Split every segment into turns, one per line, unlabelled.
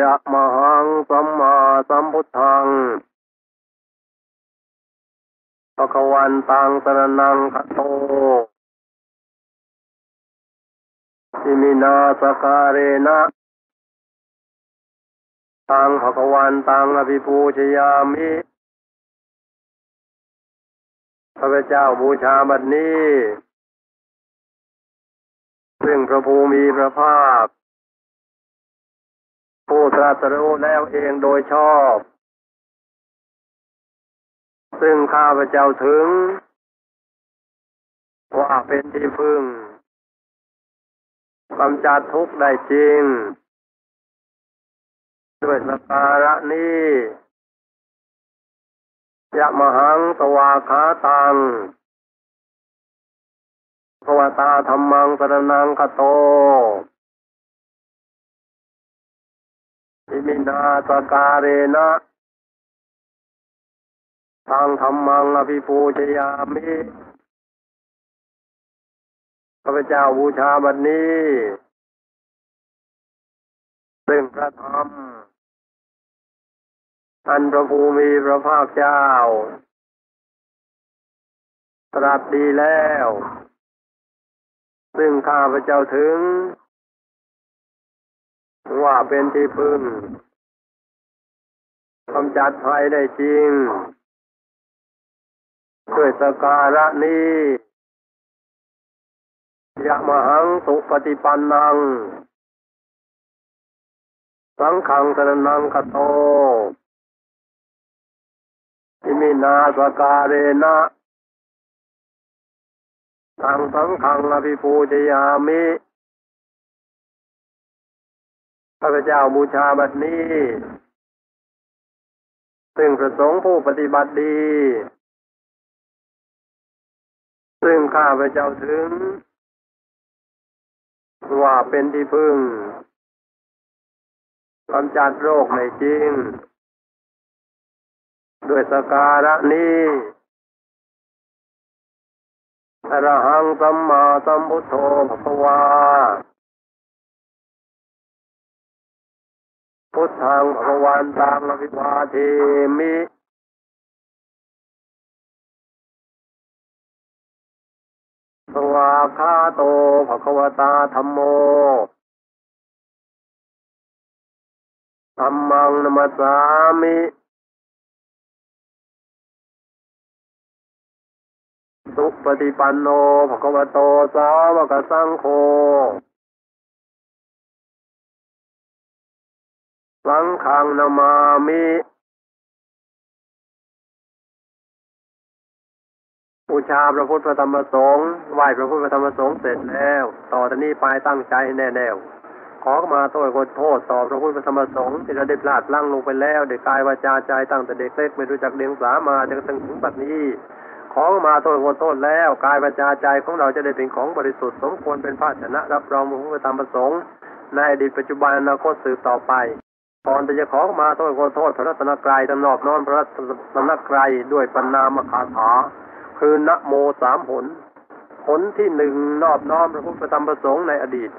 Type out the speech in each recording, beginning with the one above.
ยะมหังสัมมาสัมพุทธังปะควันตังสรนังคตโตอิมินาสการเรนะตังภะควันตังอภิปูชยามิพระเจ้าบูชาบัดนี้ ซึ่งพระภูมิพระภาค ผู้ตรัสรู้แล้วเองโดยชอบ ซึ่งข้าพเจ้าถึง ว่าเป็นที่พึ่งกำจัดทุกข์ได้จริง ด้วยสการะนี้ยะมหังตวาคาตังภวตาธรรมังสรนังคโต อิมินาสการเรนะทางธรรมังอภิปูชยามิข้าพเจ้าบูชาบัดนี้ ซึ่งพระธรรม อันพระภูมิพระภาคเจ้า ตรัสดีแล้ว ซึ่งข้าพเจ้าถึง ว่าเป็นที่พึ่งกำจัดภัยได้จริงด้วยสการะนี้ยะมหังสุปฏิปันนัง สังขังสรนังคโตอิมินาสการเรนะทางสังขังอภิปูชยามิ ข้าพเจ้าบูชาบัดนี้ ซึ่งประสงค์ผู้ปฏิบัติดี ซึ่งข้าพเจ้าถึง ว่าเป็นที่พึ่งกำจัดโรคในจริง ด้วยสการะนี้อรหังสัมมาสัมพุทโธภควา พุทธังภควันตังอภิวาเทมิสวาคาโตภควตาธรรมโมธรรมังนมัสสามิสุปฏิปันโนภควโตสาวกสังโฆ สังฆังนามามิบูชาพระพุทธพระธรรมสงฆ์ไหว้พระพุทธพระธรรมสงฆ์เสร็จแล้ว ต่อจากนี้ไปตั้งใจแน่แน่วขอมาโทษขอโทษต่อพระพุทธพระธรรมสงฆ์ที่เราได้พลาดลั้งลงไปแล้วเด็กกายวาจาใจตั้งแต่เด็กเล็กไม่รู้จักเลี้ยงสามาจนกระทั่งถึงปัจจุบันนี้ขอมาโทษขอโทษแล้วกายวาจาใจของเราจะได้เป็นของบริสุทธิ์สมควรเป็นภาชนะรับรองพระพุทธธรรมประสงค์ในอดีตปัจจุบันอนาคตสืบต่อไป ก่อนจะขอมาโทษขอโทษพระรัตนกรายตนอบนอมพระรัตนกรายด้วยปัญนามคาถา คือนะโมสามหนหนที่หนึ่งนอบน้อมพระพุทธธรรมประสงค์ในอดีต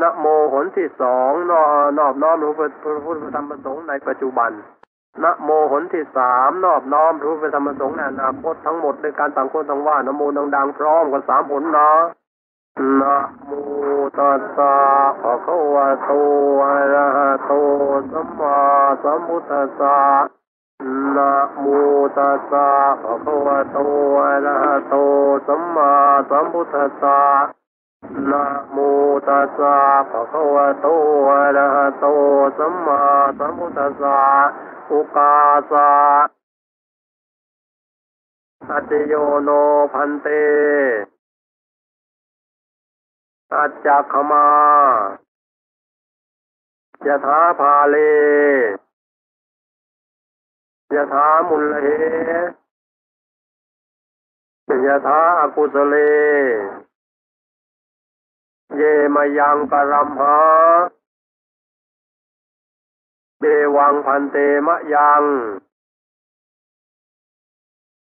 นะโมหนที่สองนอนอบน้อมพระพุทธธรรมประสงค์ในปัจจุบันนะโมหนที่สามนอบน้อมพระพุทธธรรมประสงค์ในอนาคตทั้งหมดในการต่างคนต่างว่านะโมดังๆพร้อมกันสามผลนาะ นะโมตัสสะภะคะวะโตอะระหะโตสัมมาสัมพุทธัสสะนะโมตัสสะภะคะวะโตอะระหะโตสัมมาสัมพุทธัสสะนะโมตัสสะภะคะวะโตอะระหะโตสัมมาสัมพุทธัสสะอุกาสะสัจโยโนพันเต อาจักขมายะถาภาเลยะถามุลเหยะถาอากุสเล เยมายังกรัมหาเดวังพันเตมะยัง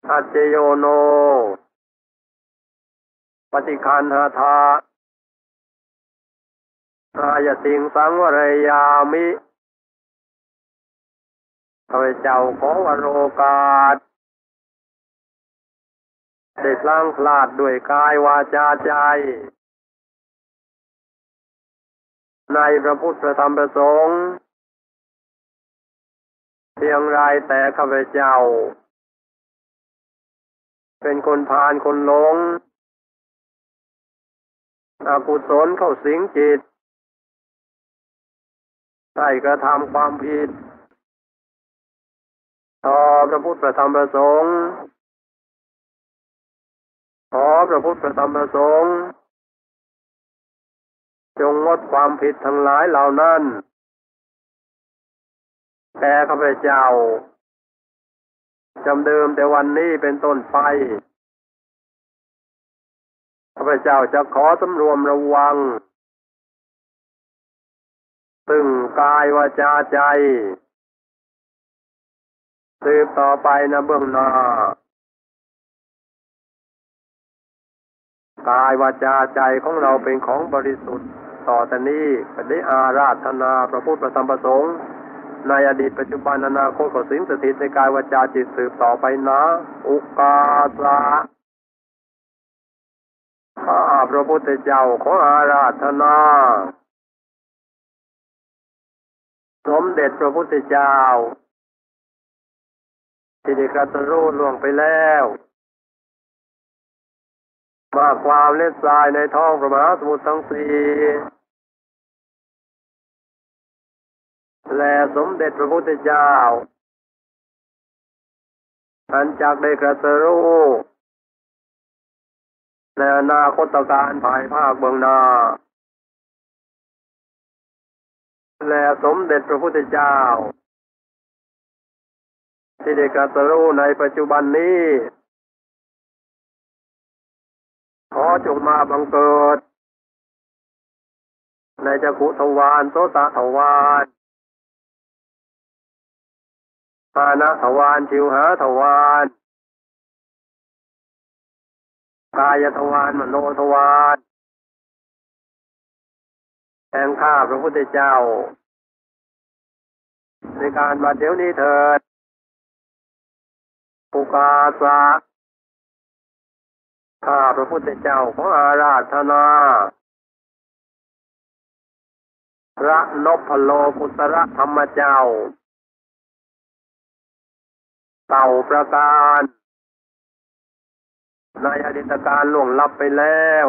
อัจเจโยโน ปฏิคันหาทา อายติงสังวรยามิข้าพเจ้าขอวโรกาสได้พลังพลาดด้วยกายวาจาใจ ในพระพุทธธรรมพระสงฆ์เพียงไรแต่ข้าพเจ้า เป็นคนพาลคนหลงอกุศลเข้าสิงจิต ได้กระทำความผิด ต่อพระพุทธพระธรรมพระสงฆ์ขอพระพุทธพระธรรมพระสงฆ์จงงดความผิดทั้งหลายเหล่านั้นแต่ข้าพเจ้าจำเดิมแต่วันนี้เป็นต้นไปข้าพเจ้าจะขอสำรวมระวัง ตึงกายวาจาใจ สืบต่อไปนะเบื้องหน้ากายวาจาใจของเราเป็นของบริสุทธิ์ ต่อแต่นี้ก็ได้อาราธนาพระพุทธพระธรรมพระสงฆ์ในอดีตปัจจุบันอนาคตก็สิ่งสถิตในกายวาจาจิตสืบต่อไปนะ อุกาสะข้าพระพุทธเจ้าขออาราธนา สมเด็จพระพุทธเจ้า ที่ได้กรัตรู้ล่วงไปแล้วมาความเล็ดทรายในท้องพระมหาสมุทรทั้งสี่และสมเด็จพระพุทธเจ้าอันจากได้กระตรู้ในอนาคตการภายภาคเบื้องหน้า และสมเด็จพระพุทธเจ้า ที่ได้กระตรู้ในปัจจุบันนี้ ขอจงมาบังเกิด ในจักุทวารโสตทวารปานะทวารชิวหาทวารกายทวารมโนทวาร ห่งข้าพระพุทธเจ้า ในการบัดเดี๋ยวนี้เถิดปุกาสะข้าพระพุทธเจ้าของอาราธนา พระนพโลกุตระธรรมเจ้า เต่าประการในอดีตการล่วงลับไปแล้ว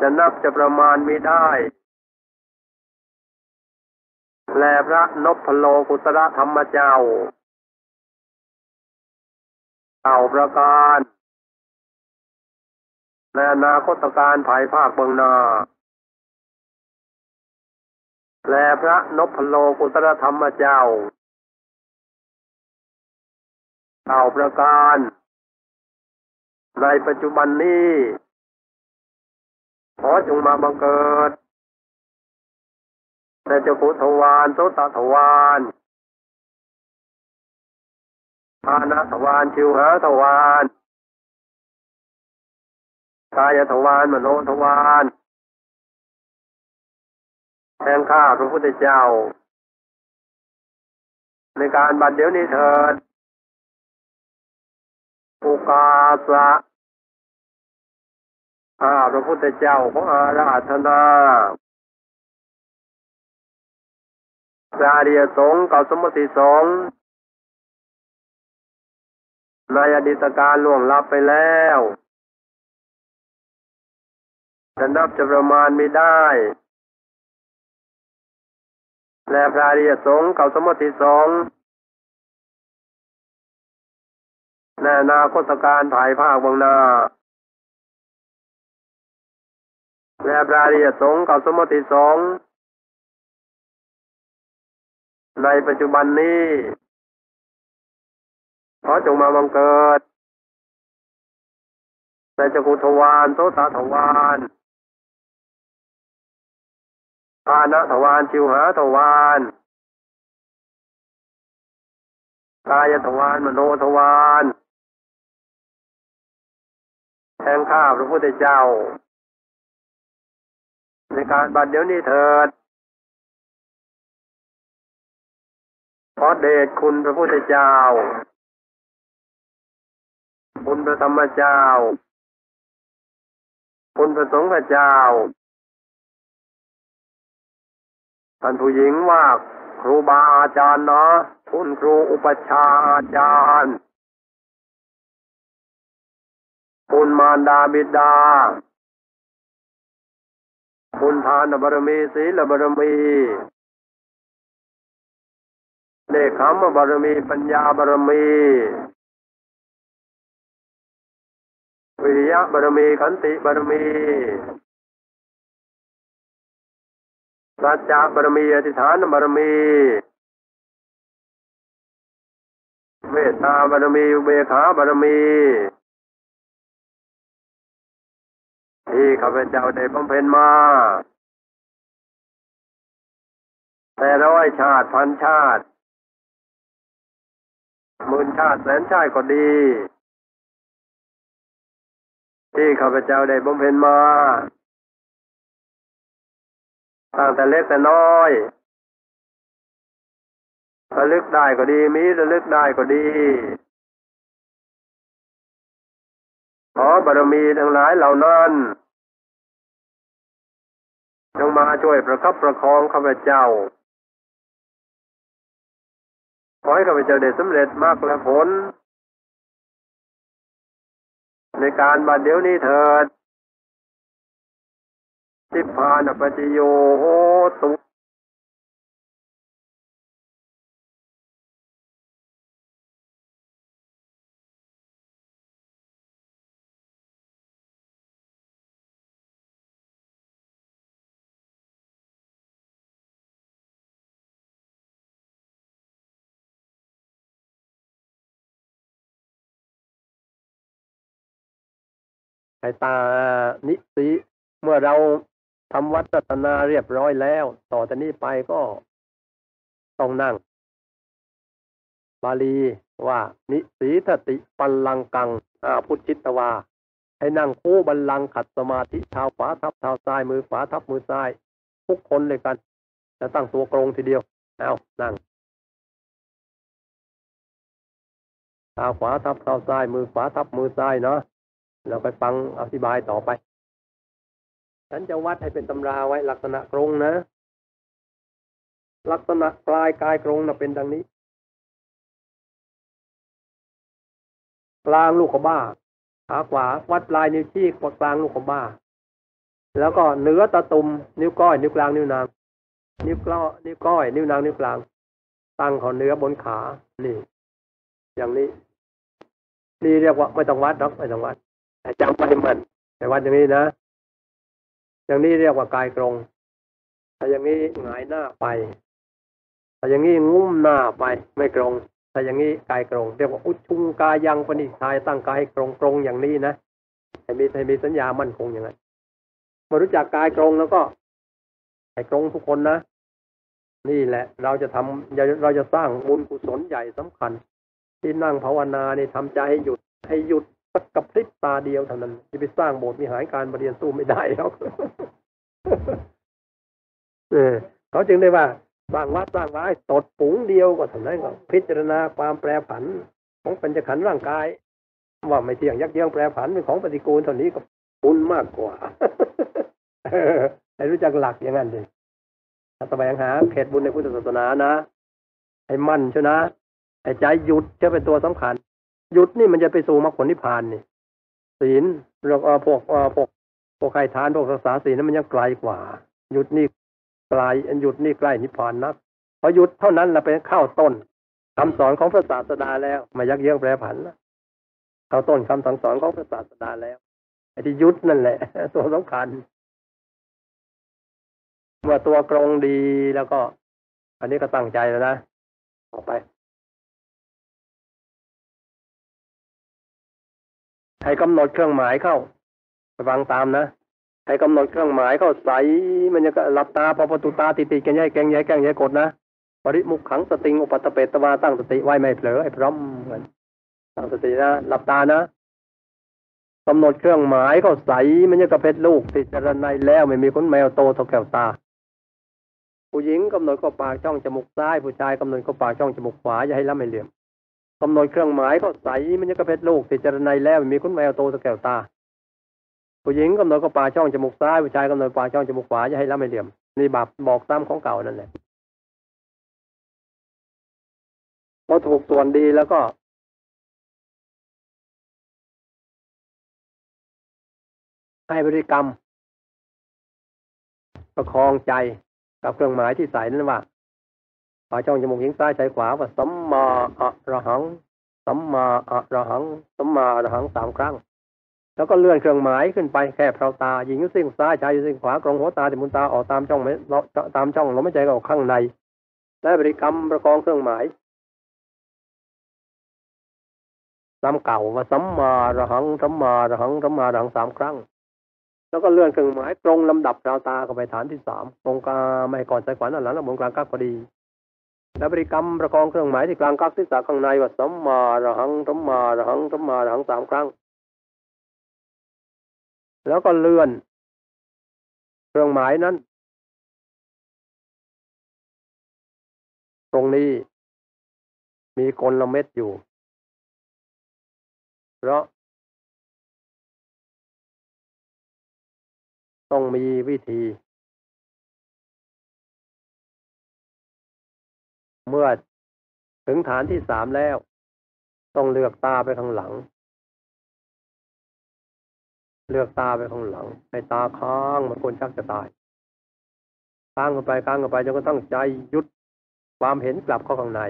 จะนับจะประมาณไม่ได้ และพระนพโลกุตระธรรมเจ้าเต่าประการในอนาคตการภายภาคเบื้องหน้าและพระนพโลกุตรธรรมเจ้าเต่าประการ ในปัจจุบันนี้ ขอจงมาบังเกิดในเจ้าขุทวารโสตทวารพานาทวารชิวหาทวารกายทวารมโนทวารแทงข้าพระพุทธเจ้า ในการบัดเดี๋ยวนี้เถิดอุกาสะ ข้าพระพุทธเจ้าของอาราธนาพระเดียสงเก่าสมมติสงฆ์ในอดีตการล่วงลับไปแล้วจะนับจะประมาณไม่ได้ และพระริยสงเก่าสมมติสงในอนาคตการถ่ายภาคบางนา และพระริยสงฆ์ก่าสมมติสงในปัจจุบันนี้ ขอจงมาบังเกิดในจักุทวารโสตทวารปานะทวารชิวหาทวารกายทวารมโนทวารแทงข้าพระพุทธเจ้า ในการบัดเดี๋ยวนี้เถิดอเดชคุณพระพุทธเจ้า คุณพระธรรมเจ้า คุณพระสงฆ์เจ้า ท่านผู้หญิงว่าครูบาอาจารย์เนาะคุณครูอุปชาอาจารย์ คุณมารดาบิดา คุณทานบารมีศีลบารมีเนคขมบารมีปัญญาบารมีวิริยะบารมีขันติบารมีสัจจะบารมีอธิษฐานบารมีเมตตาบารมีอุเบกขาบารมี ที่ข้าพเจ้าได้บำเพ็ญมา แต่ร้อยชาติพันชาติหมื่นชาติแสนชาติก็ดี ที่ข้าพเจ้าได้บำเพ็ญมาตั้งแต่เล็กแต่น้อยระลึกได้ก็ดีมีระลึกได้ก็ดี ขอบารมีทั้งหลายเหล่านั้น จงมาช่วยประคับประคองข้าพเจ้า ขอให้ข้าพเจ้าได้สำเร็จมากและผล ในการบัดเดี๋ยวนี้เถิดทิพานปัจโยโหตุ ไอตานิสิเมื่อเราทำวัดรัตนาเรียบร้อยแล้ว ต่อจากนี้ไปก็ต้องนั่ง บาลีว่า นิสีทติปัลลังกังอาพุทธิตวา ให้นั่งคู่บัลลังขัดสมาธิเท้าขวาทับเท้าซ้ายมือขวาทับมือซ้าย ทุกคนเลยกัน จะตั้งตัวกรงทีเดียว เอานั่งเท้าขวาทับเท้าซ้ายมือขวาทับมือซ้ายเนาะ เราไปฟังอธิบายต่อไป ฉันจะวัดให้เป็นตำราไว้ลักษณะกรงนะ ลักษณะปลายกายกรงนะเป็นดังนี้ กลางลูกขบ้า ขาขวา วัดปลายนิ้วชี้กลางลูกขบ้า แล้วก็เหนือตะตุ่มนิ้วก้อยนิ้วกลางนิ้วนาง นิ้วกล้อนิ้วก้อยนิ้วนางนิ้วกลาง ตั้งขอเนื้อบนขา นี่ อย่างนี้ นี่เรียกว่าไม่ต้องวัดหรอกไม่ต้องวัด จำไว้มัน แต่วัดอย่างนี้นะ อย่างนี้เรียกว่ากายกรงถ้าอย่างนี้หงายหน้าไปถ้าอย่างนี้งุ้มหน้าไปไม่กรงถ้าอย่างนี้กายกรงเรียกว่าอุชุงกายังปณิชายตั้งกายให้กรงกรงอย่างนี้นะให้มีให้มีสัญญามั่นคงอย่างนั้นมารู้จักกายกรงแล้วก็ให้กรงทุกคนนะนี่แหละ เราจะทำเราจะสร้างบุญกุศลใหญ่สำคัญ ที่นั่งภาวนานี่ทำใจให้หยุดให้หยุด สักกับพริบตาเดียวเท่านั้นจะไปสร้างโบสถ์มีหายการบรเรียนสู้ไม่ได้แล้วเออเขาจึงได้ว่าสร้างวัดสร้างว้ตดปุ๋งเดียวก็เท่านั้นก็พิจารณาความแปรผันของปัญจขันธ์ร่างกาย ว่าไม่เที่ยงยักเยื้องแปรผันเป็นของปฏิกูลเท่านี้ก็ปุญมากกว่าให้รู้จักหลักอย่างนั้นดิถ้าแสวงหาเขตบุญในพุทธศาสนานะ ให้มั่นชนะ ให้ใจหยุดจะเป็นตัวสำคัญ หยุดนี่มันจะไปสู่มรรคผลนิพพานนี่ศีลเราเออพวกเออพวกพวกใครทานพวกรักษาศีลนั้นมันยังไกลกว่า หยุดนี่ไกลหยุดนี่ใกล้นิพพานนักพอหยุดเท่านั้นเราไปเข้าต้นคำสอนของพระศาสดาแล้วมายักเยื้องแปรผันนะเข้าต้นคำสั่งสอนของพระศาสดาแล้วไอ้ที่ยุดนั่นแหละ ตัวสำคัญเมื่อตัวกรงดีแล้วก็ อันนี้ก็ตั้งใจแล้วนะออกไป ให้กำหนดเครื่องหมายเข้าฟังตามนะให้กำหนดเครื่องหมายเข้าใสมันจะหลับตาพอประตูตาติดติดกันย้ายแกงย้ายแกงย้ายกดนะปริมุขขังสติงอุปัตเปตวาตั้งสติไว้ไม่เผลอให้พร้อมกันตั้งสตินะหลับตานะกำหนดเครื่องหมายเข้าใสมันจะกระเพชรลูกติดจรนัยแล้วไม่มีคนแมวโตเท่าแก้วตา ผู้หญิงกำหนดเข้าปากช่องจมูกซ้ายผู้ชายกำหนดเข้าปากช่องจมูกขวาอย่าให้ล้ำให้เหลี่ยม กำหนดเครื่องหมายก็ใสมันจะกระเพชรลูกติดจรในแล้วมีคุณแววโตสแกวตา ผู้หญิงกำหนดเข้าปาช่องจมูกซ้ายผู้ชายกำหนดปาช่องจมูกขวาอย่าให้ล้ำให้เหลี่ยมนี่บาปบอกตามของเก่านั่นแหละพอถูกส่วนดีแล้วก็ ให้บริกรรม ประคองใจกับเครื่องหมายที่ใส่นั่นว่าปาช่องจมูกหญิงซ้ายใจขวาว่าสัมมา อะระหัง สัมมาอะระหัง สัมมาอะระหังสามครั้ง แล้วก็เลื่อนเครื่องหมายขึ้นไปแค่เพราตาหญิงอยู่ซิ่งซ้ายชายยู่ซิ่งขวากรงหัวตาติมุนตาออกตามช่องไม่ตามช่องลมหายใจก็ออกข้างในและบริกรรมประคองเครื่องหมายตามเก่าว่าสัมมาระหังสัมมาระหังสัมมาระหังสามครั้ง แล้วก็เลื่อนเครื่องหมายตรงลำดับราวตาเข้าไปฐานที่สามตรงกลางไม่ก่อนใจขวาด้านหลังและบนกลางกักพอดี แล้วบริกรรมประคองเครื่องหมายที่กลางกักที่สาข้างในว่าสัมมาระหังสัมมาระหังสัมมาระหังสามครั้ง แล้วก็เลื่อน เครื่องหมายนั้น ตรงนี้มีกลเม็ดอยู่ เพราะ ต้องมีวิธี เมื่อถึงฐานที่สามแล้ว ต้องเลือกตาไปข้างหลัง เลือกตาไปข้างหลังให้ตาค้างมันคนชักจะตายค้างกันไปค้างกันไปจนกระทั่งใจหยุดความเห็นกลับเข้าข้างใน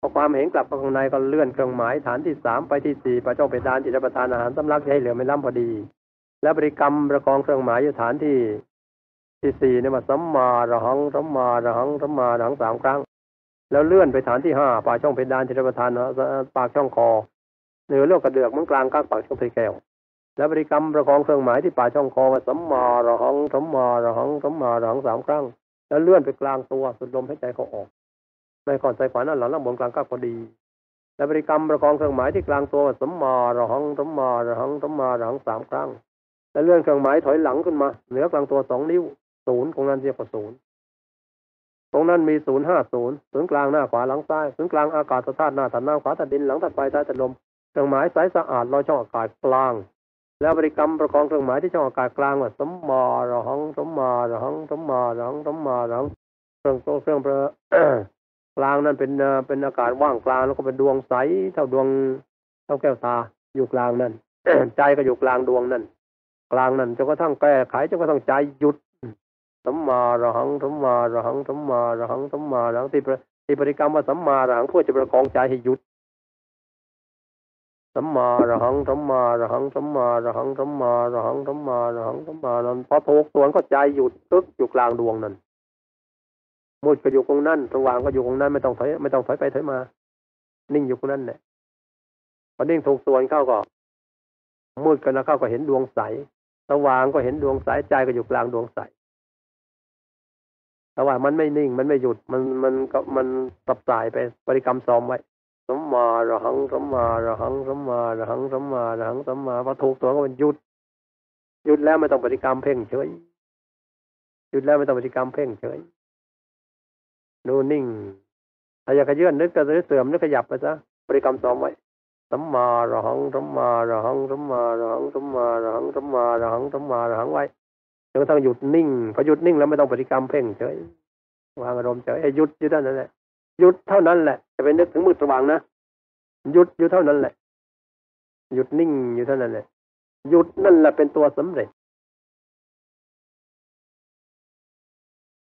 พอความเห็นกลับเข้าข้างในก็เลื่อนเครื่องหมายฐานที่สามไปที่สี่ไปเจ้าไปดานที่รับประทานอาหารสำลักให้เหลือไม่ล่ำพอดี และบริกรรมประกองเครื่องหมายอยู่ฐานที่ที่สี่เนี่ยมาสัมมาระหังสัมมาระหังสัมมาระหังสามครั้ง แล้วเลื่อนไปฐานที่ห้าปากช่องเพดานที่รับประทานปากช่องคอเหนือเลือกกระเดือกมันกลางกลางปากช่องเพแก้วและบริกรรมประกองเครื่องหมายที่ปากช่องคอว่าสัมมาระหังสัมมาระหังสัมมาระหังสามครั้ง แล้วเลื่อนไปกลางตัวสุดลมหายใจเขาออกในก่อนใจขวานั่นหลังแล้วบนกลางกลางพอดีและบริกรรมประกองเครื่องหมายที่กลางตัวว่าสัมมาระหังสัมมาระหังสัมมาระหังสามครั้งแล้วเลื่อนเครื่องหมายถอยหลังขึ้นมา เหนือกลางตัวสองนิ้วศูนย์ของนั้นเรียกว่าศูนย์ รงนั้นมีศูนย์ห้าศูนย์ศูนย์กลางหน้าขวาหลังซ้ายศูนย์กลางอากาศธาตุหน้าถัดหน้าขวาถัดดินหลังถัดไปท้าถัดลมเครื่องหมายสายสะอาดลอยช่องอากาศกลาง แล้วบริกรรมประคองเครื่องหมายที่ช่องอากาศกลางว่าสมมาระหังสมมาระหังสมมาระหังสมมาระหังเครื่องตัวเครื่องประกลางนั้นเป็นเป็นอากาศว่างกลางแล้วก็เป็นดวงใสเท่าดวงเท่าแก้วตาอยู่กลางนั้นใจก็อยู่กลางดวงนั้นกลางนั้นจนกระทั่งแก้ไขจนกระทั่งใจหยุด สัมมาระหังสัมมาระหังสัมมาระหังสัมมาระหังที่ที่บริกรรมว่าสัมมาระหังเพื่อจะประคองใจให้หยุดสัมมาระหังสัมมาระหังสัมมาระหังสัมมาระหังสัมมาระหังสัมมานั้นพอถูกส่วนก็ใจหยุดตึกอยู่กลางดวงนั้นมืดก็อยู่ตรงนั้นสว่างก็อยู่ตรงนั้นไม่ต้องถอยไม่ต้องถอยไปถอยมา นิ่งอยู่ตรงนั้นแหละพอนิ่งถูกส่วนเข้าก็มืดกันนะเข้าก็เห็นดวงใส สว่างก็เห็นดวงใสใจก็อยู่กลางดวงใส แต่ว่ามันไม่นิ่งมันไม่หยุดมันมันก็มันสับสายไปบริกรรมซ้อมไว้สัมมาระหังสัมมาระหังสัมมาระหังสัมมาระหังสัมมาพอถูกตัวก็มันหยุดหยุดแล้วไม่ต้องบริกรรมเพ่งเฉยหยุดแล้วไม่ต้องบริกรรมเพ่งเฉยดูนิ่งถ้าอยากขยื่นนึกก็จะเสื่อมนึกขยับไปซะบริกรรมซ้อมไว้สัมมาระหังสัมมาระหังสัมมาระหังสัมมาระหังสัมมาระหังสัมมาระหังไว้ นกระทั่งหยุดนิ่งพอหยุดนิ่งแล้วไม่ต้องปฏิกรรมเพ่งเฉยวางอารมณ์เฉยหยุดอยู่เท่านั้นแหละหยุดเท่านั้นแหละจะไปนึกถึงมืดสว่างนะหยุดอยู่เท่านั้นแหละหยุดนิ่งอยู่เท่านั้นแหละหยุดนั่นแหละเป็นตัวสำเร็จ